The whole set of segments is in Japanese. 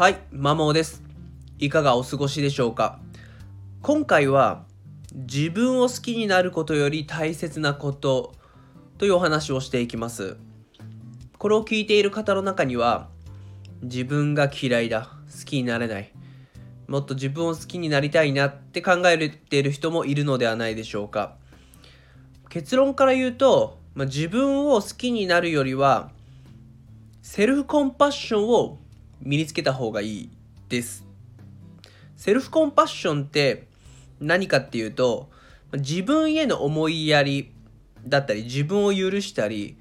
はい、マモです。いかがお過ごしでしょうか？今回は自分を好きになることより大切なことというお話をしていきます。これを聞いている方の中には自分が嫌いだ、好きになれない、もっと自分を好きになりたいなって考えている人もいるのではないでしょうか？結論から言うと、まあ、自分を好きになるよりはセルフコンパッションを身につけた方がいいです。セルフコンパッションって何かっていうと自分への思いやりだったり自分を許したり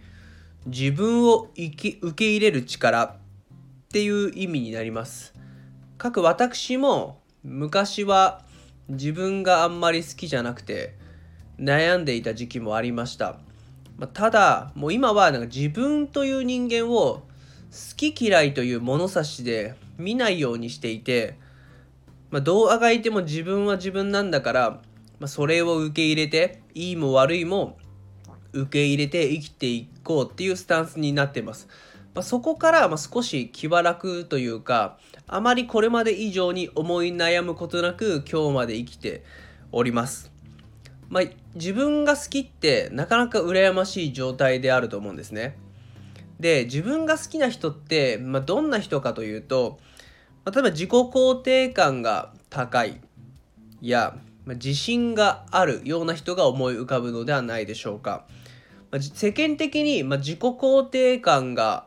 自分を生き受け入れる力っていう意味になります。かく私も昔は自分があんまり好きじゃなくて悩んでいた時期もありました。ただもう今はなんか自分という人間を好き嫌いという物差しで見ないようにしていて、まあ、どうあがいても自分は自分なんだから、まあ、それを受け入れていいも悪いも受け入れて生きていこうっていうスタンスになってます。まあ、そこからま少し気は楽というかあまりこれまで以上に思い悩むことなく今日まで生きております。まあ、自分が好きってなかなか羨ましい状態であると思うんですね。で自分が好きな人って、まあ、どんな人かというと、まあ、例えば自己肯定感が高いや、まあ、自信があるような人が思い浮かぶのではないでしょうか。まあ、世間的に、まあ、自己肯定感が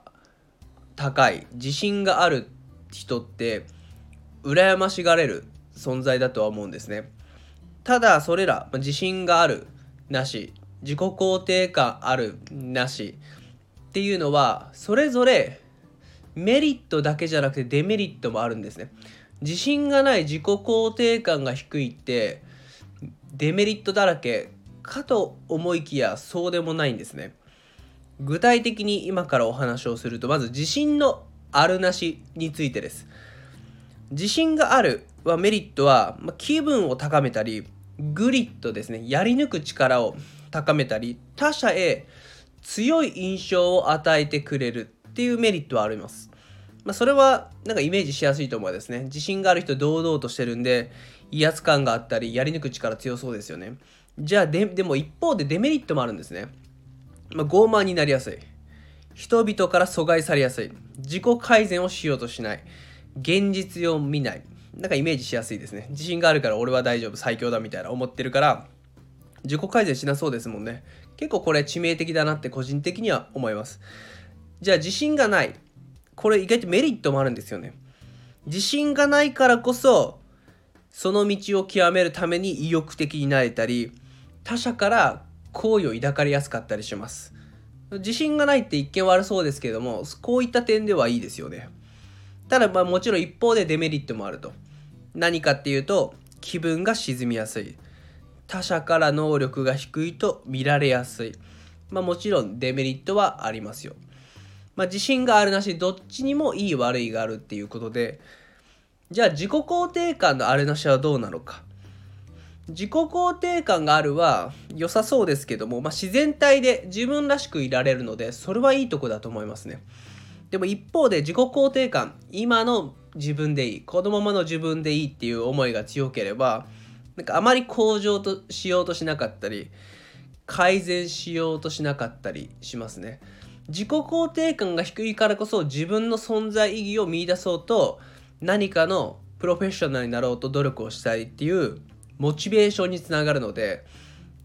高い自信がある人って羨ましがれる存在だとは思うんですね。ただそれら、まあ、自信があるなし自己肯定感あるなしっていうのはそれぞれメリットだけじゃなくてデメリットもあるんですね。自信がない自己肯定感が低いってデメリットだらけかと思いきやそうでもないんですね。具体的に今からお話をするとまず自信のあるなしについてです。自信があるはメリットは、ま、気分を高めたりグリッドですねやり抜く力を高めたり他者へ強い印象を与えてくれるっていうメリットはあります。まあ、それはなんかイメージしやすいと思うんですね。自信がある人堂々としてるんで威圧感があったりやり抜く力強そうですよね。じゃあででも一方でデメリットもあるんですね。まあ、傲慢になりやすい。人々から阻害されやすい。自己改善をしようとしない。現実を見ない。なんかイメージしやすいですね。自信があるから俺は大丈夫、最強だみたいな思ってるから、自己改善しなそうですもんね。結構これ致命的だなって個人的には思います。じゃあ自信がない。これ意外とメリットもあるんですよね。自信がないからこそ、その道を極めるために意欲的になれたり、他者から好意を抱かれやすかったりします。自信がないって一見悪そうですけども、こういった点ではいいですよね。ただまあもちろん一方でデメリットもあると。何かっていうと気分が沈みやすい。他者から能力が低いと見られやすい。まあもちろんデメリットはありますよ。まあ自信があるなしどっちにもいい悪いがあるっていうことでじゃあ自己肯定感のあるなしはどうなのか。自己肯定感があるは良さそうですけども、まあ、自然体で自分らしくいられるのでそれはいいとこだと思いますね。でも一方で自己肯定感今の自分でいいこのままの自分でいいっていう思いが強ければなんかあまり向上としようとしなかったり改善しようとしなかったりしますね。自己肯定感が低いからこそ自分の存在意義を見出そうと何かのプロフェッショナルになろうと努力をしたいっていうモチベーションにつながるので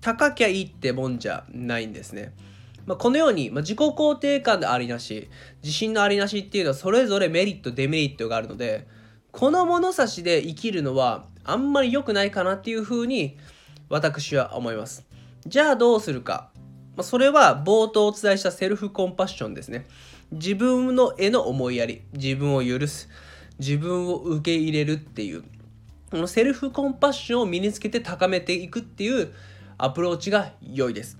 高きゃいいってもんじゃないんですね。まあ、このように、まあ、自己肯定感のありなし自信のありなしっていうのはそれぞれメリットデメリットがあるのでこの物差しで生きるのはあんまり良くないかなっていうふうに私は思います。じゃあどうするか、まあ、それは冒頭お伝えしたセルフコンパッションですね。自分のへの思いやり自分を許す自分を受け入れるっていう。このセルフコンパッションを身につけて高めていくっていうアプローチが良いです。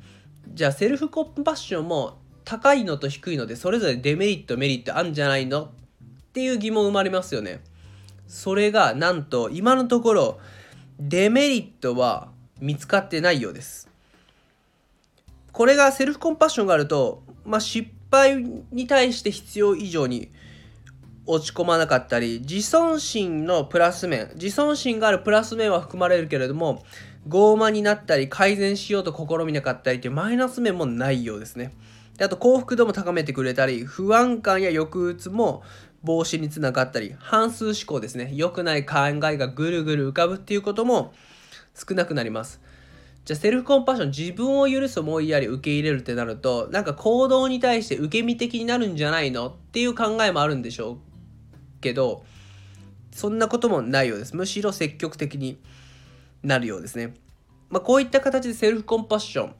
じゃあセルフコンパッションも高いのと低いのでそれぞれデメリットメリットあるんじゃないのっていう疑問生まれますよね。それがなんと今のところデメリットは見つかってないようです。これがセルフコンパッションがあると、まあ、失敗に対して必要以上に落ち込まなかったり自尊心のプラス面自尊心があるプラス面は含まれるけれども傲慢になったり改善しようと試みなかったりっていうマイナス面もないようですねであと幸福度も高めてくれたり不安感や抑うつも防止につながったり反数思考ですね。良くない考えがぐるぐる浮かぶっていうことも少なくなります。じゃあセルフコンパッション自分を許す思いやり受け入れるってなるとなんか行動に対して受け身的になるんじゃないの？っていう考えもあるんでしょうけどそんなこともないようです。むしろ積極的になるようですね、まあ、こういった形でセルフコンパッション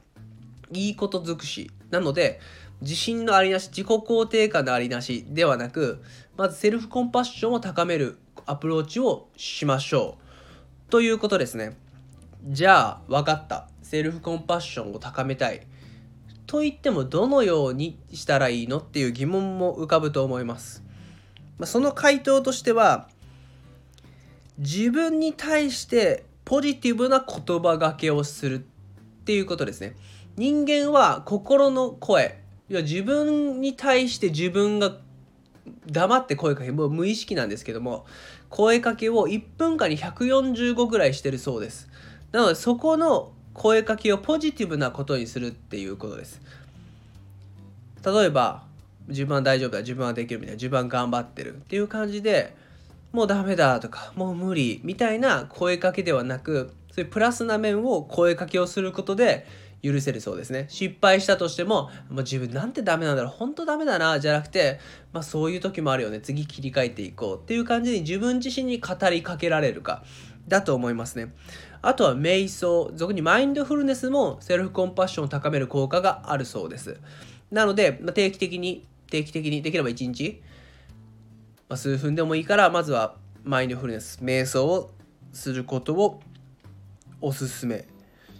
いいこと尽くしなので自信のありなし自己肯定感のありなしではなくまずセルフコンパッションを高めるアプローチをしましょうということですね。じゃあ分かった。セルフコンパッションを高めたいと言ってもどのようにしたらいいのっていう疑問も浮かぶと思います、まあ、その回答としては自分に対してポジティブな言葉がけをするっていうことですね。人間は心の声いや自分に対して自分が黙って声かけもう無意識なんですけども声かけを1分間に145ぐらいしてるそうです。なのでそこの声かけをポジティブなことにするっていうことです。例えば自分は大丈夫だ自分はできるみたいな自分は頑張ってるっていう感じでもうダメだとかもう無理みたいな声かけではなくそういうプラスな面を声かけをすることで許せるそうですね。失敗したとしてももう自分なんてダメなんだろう。本当ダメだなじゃなくて、まあ、そういう時もあるよね。次切り替えていこうっていう感じに自分自身に語りかけられるかだと思いますね。あとは瞑想、俗にマインドフルネスもセルフコンパッションを高める効果があるそうです。なので、まあ、定期的に、定期的に、できれば1日、まあ、数分でもいいから、まずはマインドフルネス、瞑想をすることをおすすめ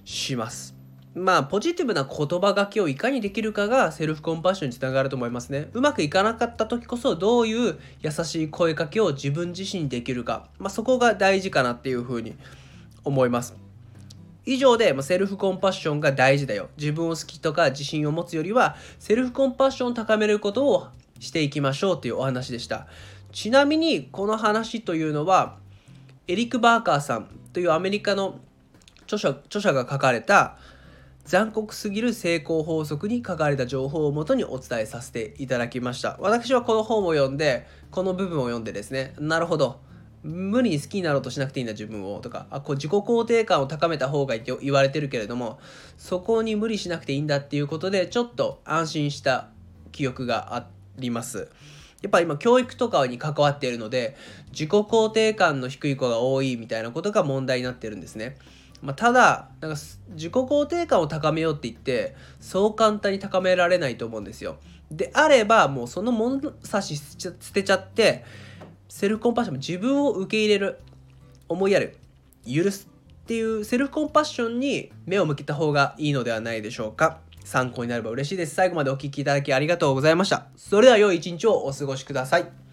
します。まあ、ポジティブな言葉がけをいかにできるかがセルフコンパッションにつながると思いますね。うまくいかなかった時こそどういう優しい声かけを自分自身にできるか、まあ、そこが大事かなっていうふうに思います。以上でまセルフコンパッションが大事だよ。自分を好きとか自信を持つよりはセルフコンパッションを高めることをしていきましょうというお話でした。ちなみにこの話というのはエリック・バーカーさんというアメリカの著者著者が書かれた残酷すぎる成功法則に書かれた情報をもとにお伝えさせていただきました。私はこの本を読んで、この部分を読んでですね、なるほど。無理に好きになろうとしなくていいんだ自分をとかあこう自己肯定感を高めた方がいいって言われてるけれどもそこに無理しなくていいんだっていうことでちょっと安心した記憶がありますやっぱ今教育とかに関わっているので自己肯定感の低い子が多いみたいなことが問題になってるんですねまあ、ただなんか自己肯定感を高めようって言ってそう簡単に高められないと思うんですよ。であればもうその物差し捨てちゃってセルフコンパッション自分を受け入れる思いやる許すっていうセルフコンパッションに目を向けた方がいいのではないでしょうか。参考になれば嬉しいです。最後までお聴きいただきありがとうございました。それでは良い一日をお過ごしください。